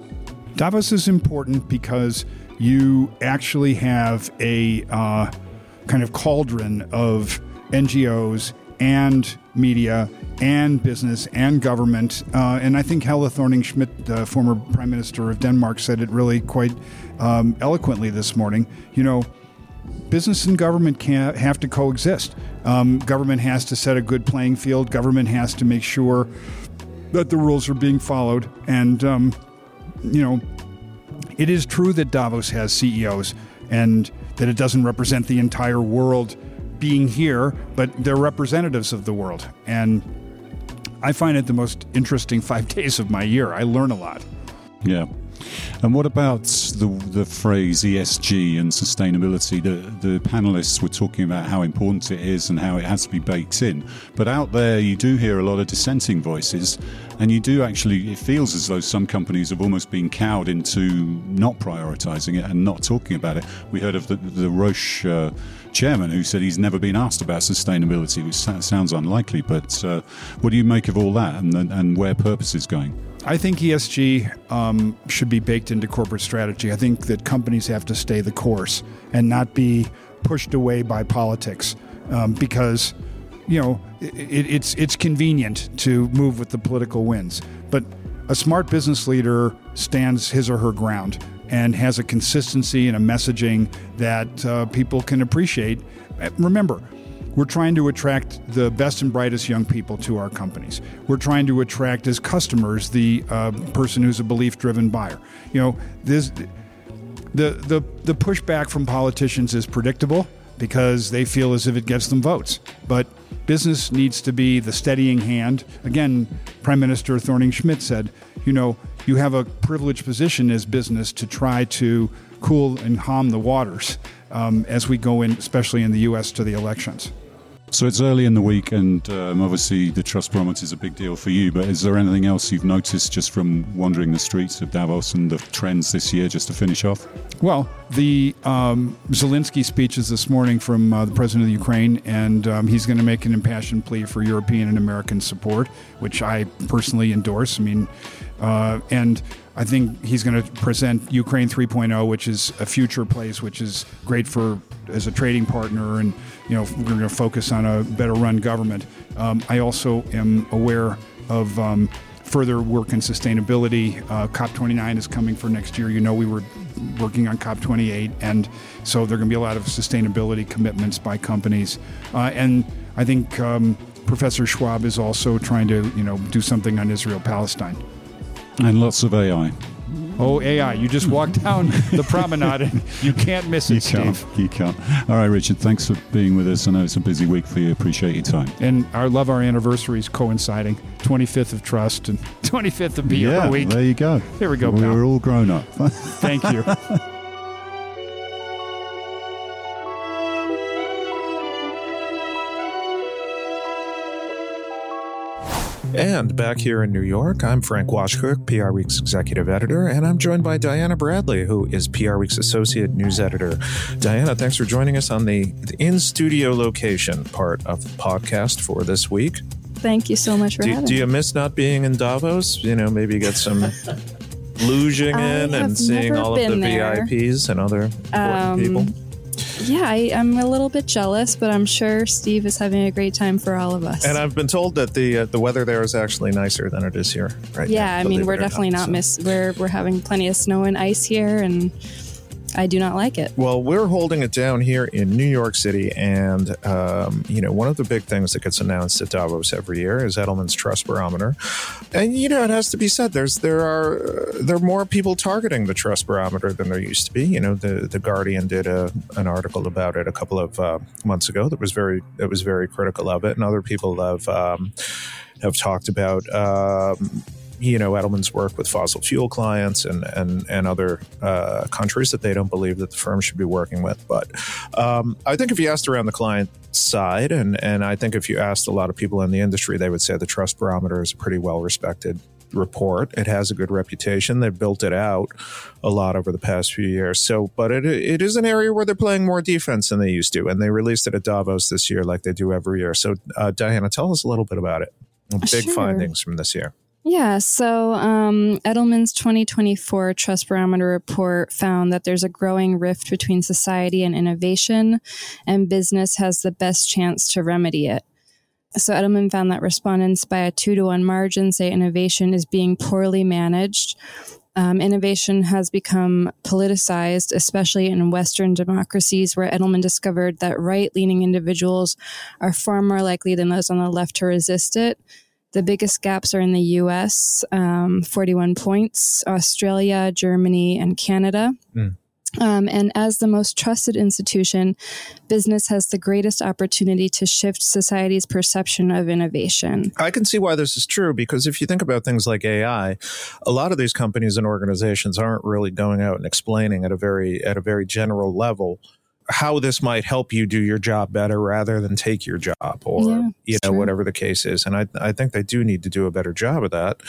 Davos is important because you actually have a uh, kind of cauldron of NGOs and media and business and government. Uh, and I think Helle Thorning Schmidt, the former Prime Minister of Denmark, said it really quite um, eloquently this morning. You know, business and government can have to coexist. Um, government has to set a good playing field. Government has to make sure that the rules are being followed. And, um, you know, it is true that Davos has CEOs and that it doesn't represent the entire world being here, but they're representatives of the world. And I find it the most interesting five days of my year. I learn a lot. Yeah. And what about the, the phrase ESG and sustainability? The, the panelists were talking about how important it is and how it has to be baked in. But out there, you do hear a lot of dissenting voices, and you do actually, it feels as though some companies have almost been cowed into not prioritizing it and not talking about it. We heard of the, the Roche. Uh, chairman who said he's never been asked about sustainability, which sounds unlikely. But uh, what do you make of all that and, and where purpose is going? I think ESG um, should be baked into corporate strategy. I think that companies have to stay the course and not be pushed away by politics um, because you know it, it's it's convenient to move with the political winds. But a smart business leader stands his or her ground and has a consistency and a messaging that uh, people can appreciate. Remember, we're trying to attract the best and brightest young people to our companies. We're trying to attract as customers the uh, person who's a belief driven buyer. You know, this the, the, the pushback from politicians is predictable because they feel as if it gets them votes. But business needs to be the steadying hand. Again, Prime Minister Thorning Schmidt said, you know, you have a privileged position as business to try to cool and calm the waters um, as we go in, especially in the U.S., to the elections. So it's early in the week, and um, obviously the trust barometer is a big deal for you. But is there anything else you've noticed just from wandering the streets of Davos and the trends this year, just to finish off? Well, the um, Zelensky speeches this morning from uh, the president of Ukraine, and um, he's going to make an impassioned plea for European and American support, which I personally endorse. I mean, uh, and I think he's going to present Ukraine 3.0, which is a future place, which is great for as a trading partner, and you know we're going to focus on a better run government. Um, I also am aware of. Um, further work in sustainability. Uh, COP29 is coming for next year. You know, we were working on COP28, and so there are going to be a lot of sustainability commitments by companies. Uh, and I think um, Professor Schwab is also trying to, you know, do something on Israel Palestine. And lots of AI. Oh, AI. You just walk down the promenade and you can't miss it, you can't, Steve. You can't. All right, Richard, thanks for being with us. I know it's a busy week for you. Appreciate your time. And I love our anniversaries coinciding 25th of Trust and 25th of PR yeah, Week. there you go. Here we go, We're all grown up. Thank you. And back here in New York, I'm Frank Washkuch, PR Week's executive editor, and I'm joined by Diana Bradley, who is PR Week's associate news editor. Diana, thanks for joining us on the in studio location part of the podcast for this week. Thank you so much for Do, having do you miss not being in Davos? You know, maybe get some luging I in and seeing all of the there. VIPs and other important Um, people. Yeah, I, I'm a little bit jealous, but I'm sure Steve is having a great time for all of us. And I've been told that the uh, the weather there is actually nicer than it is here right now. yeah, I mean, we're definitely not, not so. miss. We're we're having plenty of snow and ice here, and I do not like it. Well, we're holding it down here in New York City, and um, you know, one of the big things that gets announced at Davos every year is Edelman's Trust Barometer, and you know, it has to be said, there's there are uh, there are more people targeting the Trust Barometer than there used to be. You know, the the Guardian did a an article about it a couple of uh, months ago that was very that was very critical of it, and other people have um, have talked about. Um, you know Edelman's work with fossil fuel clients and and and other uh, countries that they don't believe that the firm should be working with. But um, I think if you asked around the client side, and and I think if you asked a lot of people in the industry, they would say the Trust Barometer is a pretty well respected report. It has a good reputation. They've built it out a lot over the past few years. So, but it it is an area where they're playing more defense than they used to, and they released it at Davos this year, like they do every year. So, uh, Diana, tell us a little bit about it. Big Sure. findings from this year. Yeah, so um, Edelman's 2024 Trust Barometer report found that there's a growing rift between society and innovation, and business has the best chance to remedy it. So Edelman found that respondents by a two to one margin say innovation is being poorly managed. Um, innovation has become politicized, especially in Western democracies, where Edelman discovered that right leaning individuals are far more likely than those on the left to resist it. The biggest gaps are in the US, um, 41 points, Australia, Germany, and Canada. Um, and as the most trusted institution, business has the greatest opportunity to shift society's perception of innovation. I can see why this is true because if you think about things like AI, a lot of these companies and organizations aren't really going out and explaining at a very at a very general level how this might help you do your job better rather than take your job or Yeah, you know true. whatever the case is and I, I think they do need to do a better job of that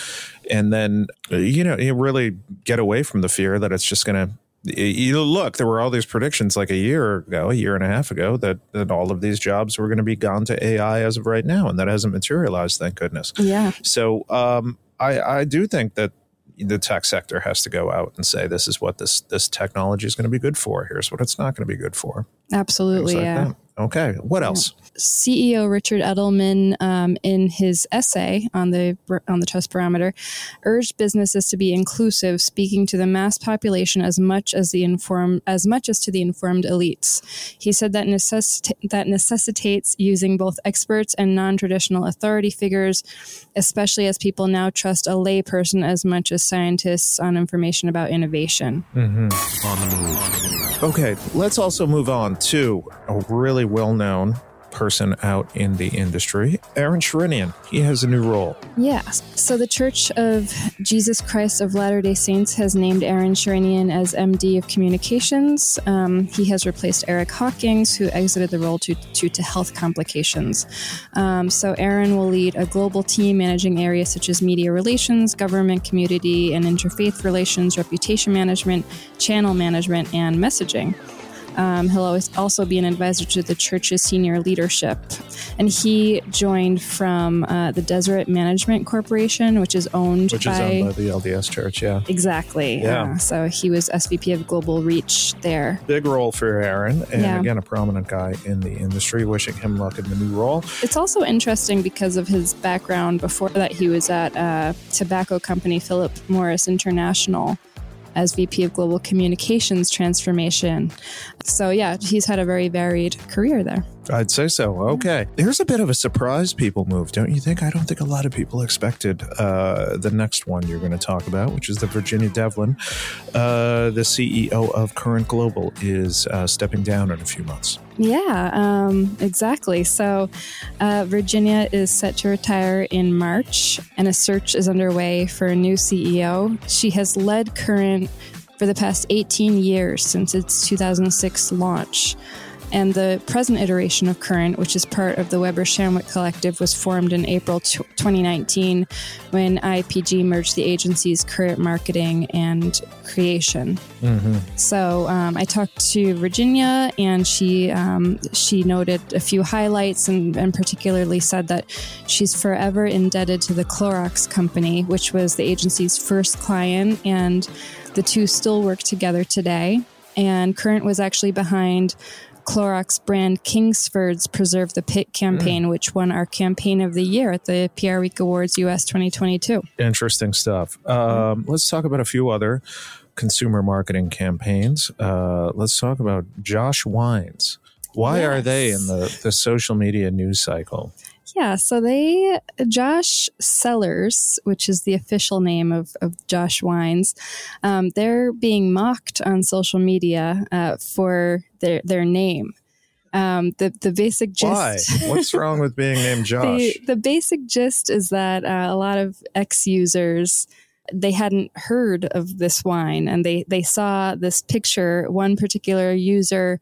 and then uh, you know you really get away from the fear that it's just going to you look there were all these predictions like a year ago a year and a half ago that, that all of these jobs were going to be gone to ai as of right now and that hasn't materialized thank goodness Yeah. so um, I, I do think that the tech sector has to go out and say this is what this this technology is going to be good for. Here's what it's not going to be good for. Absolutely, like yeah. that. Okay. What else? CEO Richard Edelman, um, in his essay on the on the trust barometer, urged businesses to be inclusive, speaking to the mass population as much as the informed as much as to the informed elites. He said that necessit- that necessitates using both experts and non traditional authority figures, especially as people now trust a layperson as much as scientists on information about innovation. Mm-hmm. On the move. Okay, let's also move on to a really well known person out in the industry, Aaron Sherinian. He has a new role. Yeah. So the Church of Jesus Christ of Latter day Saints has named Aaron Sherinian as MD of Communications. Um, he has replaced Eric Hawkins, who exited the role due, due to health complications. Um, so Aaron will lead a global team managing areas such as media relations, government, community, and interfaith relations, reputation management, channel management, and messaging. Um, he'll always also be an advisor to the church's senior leadership. And he joined from uh, the Deseret Management Corporation, which is owned Which by. is owned by the LDS Church, yeah. Exactly. Yeah. Uh, so he was SVP of Global Reach there. Big role for Aaron, and Yeah. again, a prominent guy in the industry. Wishing him luck in the new role. It's also interesting because of his background. Before that, he was at uh, tobacco company Philip Morris International as VP of Global Communications Transformation. So, yeah, he's had a very varied career there. I'd say so. Okay. Here's a bit of a surprise people move, don't you think? I don't think a lot of people expected uh, the next one you're going to talk about, which is the Virginia Devlin. Uh, the CEO of Current Global is uh, stepping down in a few months. Yeah, um, exactly. So, uh, Virginia is set to retire in March, and a search is underway for a new CEO. She has led Current for the past 18 years since its 2006 launch. And the present iteration of Current, which is part of the Weber Shandwick Collective, was formed in April tw 2019 when IPG merged the agency's current marketing and creation. So um, I talked to Virginia, and she um, she noted a few highlights, and, and particularly said that she's forever indebted to the Clorox company, which was the agency's first client, and the two still work together today. And Current was actually behind Clorox brand Kingsford's Preserve the Pit campaign, which won our campaign of the year at the PR Week Awards US 2022. Interesting stuff. Um, let's talk about a few other consumer marketing campaigns. Uh, let's talk about Josh Wines. Why are they in the, the social media news cycle? Yeah, so they, Josh Cellars, which is the official name of, of Josh Wines, um, they're being mocked on social media uh, for their, their name. Um, the, the basic gist. Why? What's wrong with being named Josh? The, the basic gist is that uh, a lot of ex users they hadn't heard of this wine and they they saw this picture one particular user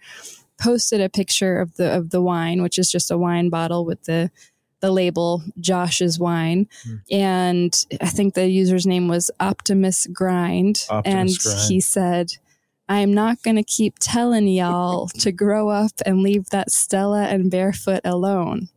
posted a picture of the of the wine which is just a wine bottle with the the label Josh's wine. Hmm. And I think the user's name was Optimus Grind. Optimus and Grind. he said I'm not going to keep telling y'all to grow up and leave that Stella and barefoot alone.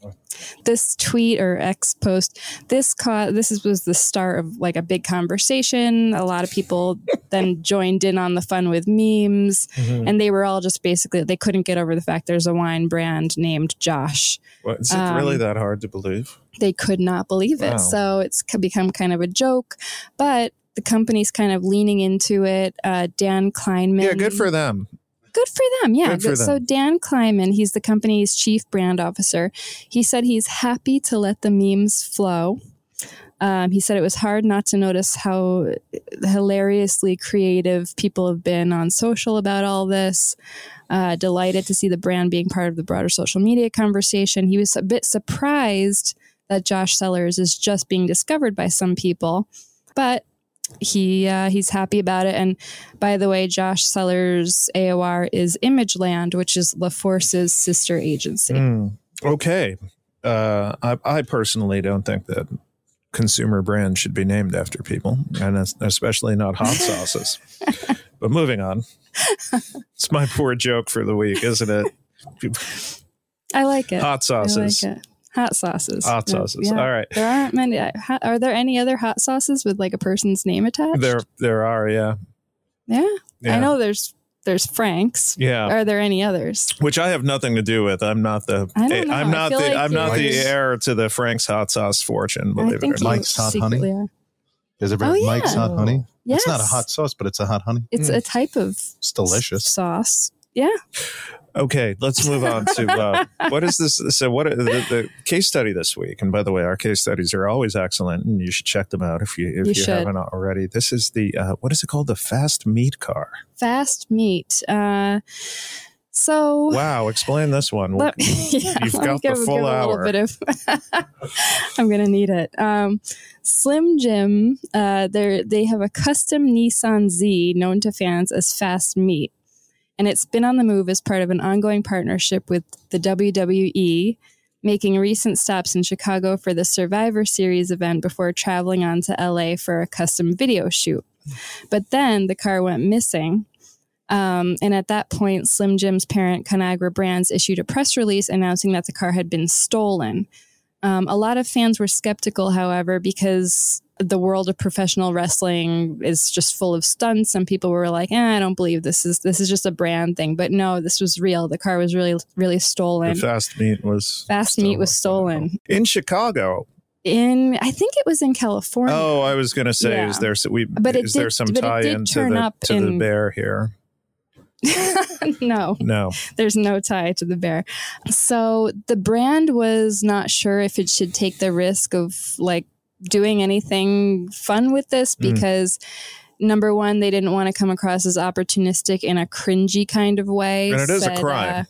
This tweet or X post, this caught this is, was the start of like a big conversation. A lot of people then joined in on the fun with memes, Mhm. and they were all just basically they couldn't get over the fact there's a wine brand named Josh. What, is it Um, really that hard to believe? They could not believe it. Wow. So it's become kind of a joke, but the company's kind of leaning into it. Uh, Dan Kleinman. Yeah, good for them. Good for them. Yeah. Good for Good- So. Dan Kleinman, he's the company's chief brand officer. He said he's happy to let the memes flow. Um, he said it was hard not to notice how hilariously creative people have been on social about all this. Uh, delighted to see the brand being part of the broader social media conversation. He was a bit surprised that Josh Cellars is just being discovered by some people, but he uh, he's happy about it. And by the way, Josh Cellars AOR is Imageland, which is LaForce's sister agency. Mm, okay. Uh, I, I personally don't think that consumer brands should be named after people, and especially not hot sauces. but moving on. It's my poor joke for the week, isn't it? I like it. Hot sauces. I like it. Hot sauces. Hot Yeah, sauces. yeah. All right. There aren't many. Are there any other hot sauces with like a person's name attached? There, there are. Yeah. Yeah. Yeah. I know there's there's Frank's. Yeah. Are there any others? Which I have nothing to do with. I'm not the. I don't know. I'm not the. like I'm not the heir to the Frank's hot sauce fortune. Believe it or not. Mike's Hot Honey? secretly are. Is it Oh, Mike's yeah. hot honey? It's not a hot sauce, but it's a hot honey. It's a hmm. type of It's delicious. sauce. Yeah. Okay, let's move on to uh, what is this? So, what the, the case study this week? And by the way, our case studies are always excellent, and you should check them out if you if You you, haven't already. This is the uh, what is it called? The fast meat car. Fast meat. Uh, so Wow, explain this one. Let, yeah, You've got the full give a little hour. of. I'm gonna need it. Um, Slim Jim. Uh, they they have a custom Nissan Z known to fans as Fast Meat, and it's been on the move as part of an ongoing partnership with the WWE, making recent stops in Chicago for the Survivor Series event before traveling on to LA for a custom video shoot. But then the car went missing. Um, and at that point, Slim Jim's parent, Conagra Brands, issued a press release announcing that the car had been stolen. Um, a lot of fans were skeptical, however, because the world of professional wrestling is just full of stunts. Some people were like, eh, "I don't believe this is this is just a brand thing." But no, this was real. The car was really really stolen. The fast meat was Fast meat was stolen in Chicago. in. I think it was in California. Oh, I was going to say, Yeah. is there so we? But is there some tie did into the to the bear here? no. No. There's no tie to the bear. So the brand was not sure if it should take the risk of like doing anything fun with this Mm. because number one, they didn't want to come across as opportunistic in a cringy kind of way. And it is a crime. uh,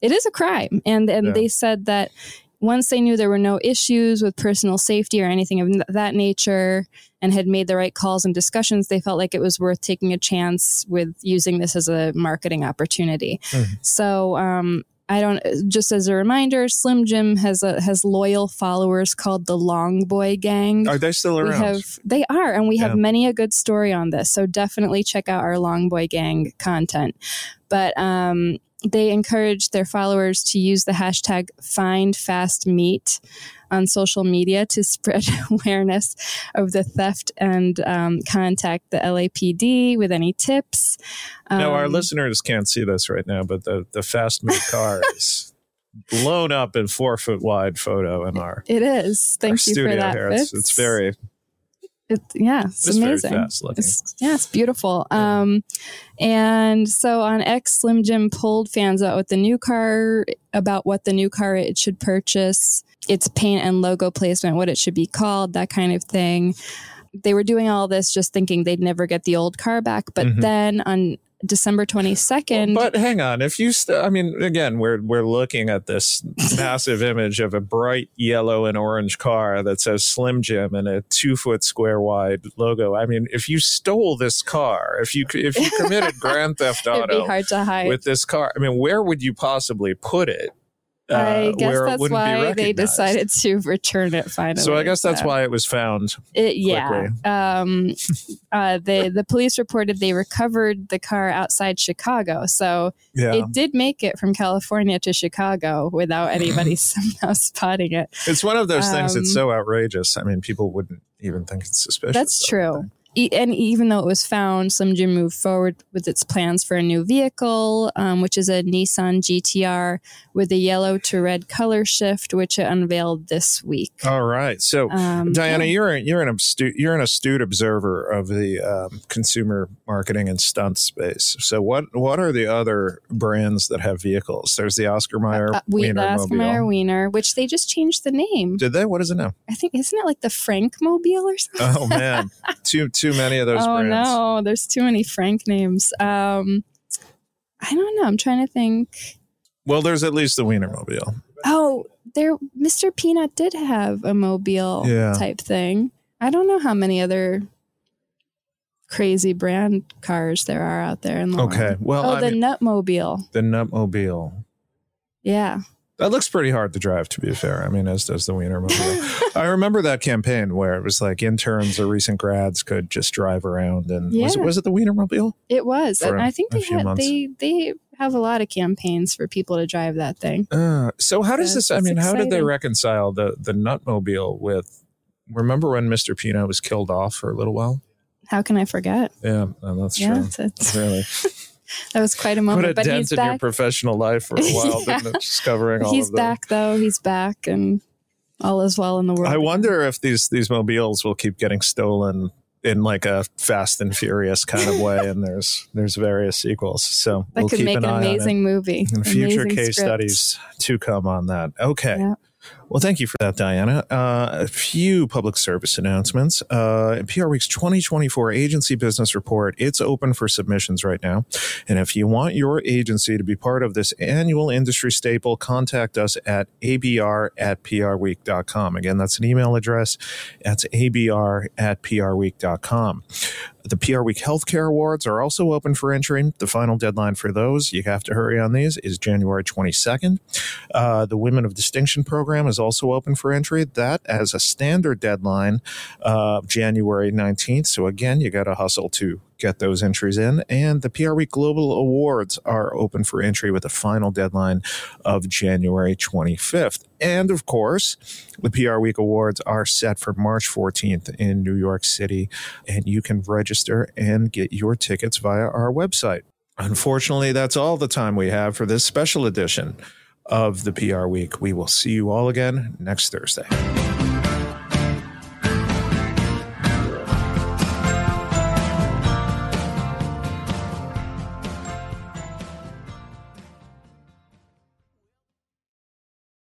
it is a crime. And and Yeah. they said that once they knew there were no issues with personal safety or anything of that nature and had made the right calls and discussions, they felt like it was worth taking a chance with using this as a marketing opportunity. So, um, I don't. Just as a reminder, Slim Jim has a, has loyal followers called the Long Boy Gang. Are they still around? have, they are, and we have many a good story on this. So definitely check out our Long Boy Gang content. But um, they encourage their followers to use the hashtag Find Fast Meat on social media to spread awareness of the theft and um, contact the LAPD with any tips. no, our Um, listeners can't see this right now, but the the fast meat car is blown up in four foot wide photo in our, It is. our Thank you studio for that. here. It's, it's very It, yeah, it's, It's amazing. It's, yeah, it's beautiful. Um, and so on X, Slim Jim pulled fans out with the new car about what the new car it should purchase, its paint and logo placement, what it should be called, that kind of thing. They were doing all this just thinking they'd never get the old car back. But Mhm. then on December 22nd, But hang on, if you, st- I mean, again, we're we're looking at this massive image of a bright yellow and orange car that says Slim Jim and a two foot square wide logo. I mean, if you stole this car, if you if you committed Grand Theft Auto hard to hide. with this car, I mean, where would you possibly put it? Uh, I guess that's why they decided to return it finally. So I guess that's So- why it was found. It, yeah. Um, uh, the the police reported they recovered the car outside Chicago, so Yeah. it did make it from California to Chicago without anybody somehow spotting it. It's one of those things that's Um, so outrageous. I mean, people wouldn't even think it's suspicious. That's true. And even though it was found, Slim Jim moved forward with its plans for a new vehicle, um, which is a Nissan GTR with a yellow to red color shift, which it unveiled this week. All right. So, Um, Diana, yeah. you're you're an astute you're an astute observer of the um, consumer marketing and stunt space. So, what what are the other brands that have vehicles? There's the Oscar Mayer Uh, the Wiener Oscar Mayer Wiener, which they just changed the name. Did they? What is it now? I think isn't it like the Frank Mobile or something? Oh man, too too many of those oh brands. no, there's too many Frank names. Um, I don't know. I'm trying to think. Well, there's at least the Wienermobile. Oh, there, Mr. Peanut did have a mobile Yeah. type thing. I don't know how many other crazy brand cars there are out there in the Okay. world. Well, oh, I the mean- Nutmobile. The Nutmobile. Yeah. That looks pretty hard to drive, to be fair. I mean, as does the Wiener Mobile. I remember that campaign where it was like interns or recent grads could just drive around, and was, it, Yeah. was it the Wiener Mobile? It was, and I think they had months. they they have a lot of campaigns for people to drive that thing. Uh, so how does That's- this? I mean, how did they reconcile the the Nutmobile with? Remember when Mr. Peanut was killed off for a little while? How can I forget? Yeah, no, that's Yeah, true. it's- really. that was quite a moment. Put a but dent he's in your professional life for a while, Yeah. didn't it? Discovering all he's back though. He's back, and all is well in the world. I wonder if these these mobiles will keep getting stolen in like a Fast and Furious kind of way, and there's there's various sequels. So that we'll could keep make an, an eye on it. amazing movie. And future Amazing case studies to come on that. Okay. Yeah. Well, thank you for that, Diana. Uh, a few public service announcements. Uh, PR Week's 2024 Agency Business Report, it's open for submissions right now. And if you want your agency to be part of this annual industry staple, contact us at abr at prweek.com. Again, that's an email address. That's abr at prweek.com. The PR Week Healthcare Awards are also open for entry. The final deadline for those, you have to hurry on these, is January 22nd. Uh, the Women of Distinction program is also open for entry. That as a standard deadline, uh, January 19th. So again, you got to hustle to get those entries in. And the PR Week Global Awards are open for entry with a final deadline of January 25th. And of course, the PR Week Awards are set for March 14th in New York City. And you can register and get your tickets via our website. Unfortunately, that's all the time we have for this special edition of the PR Week. We will see you all again next Thursday.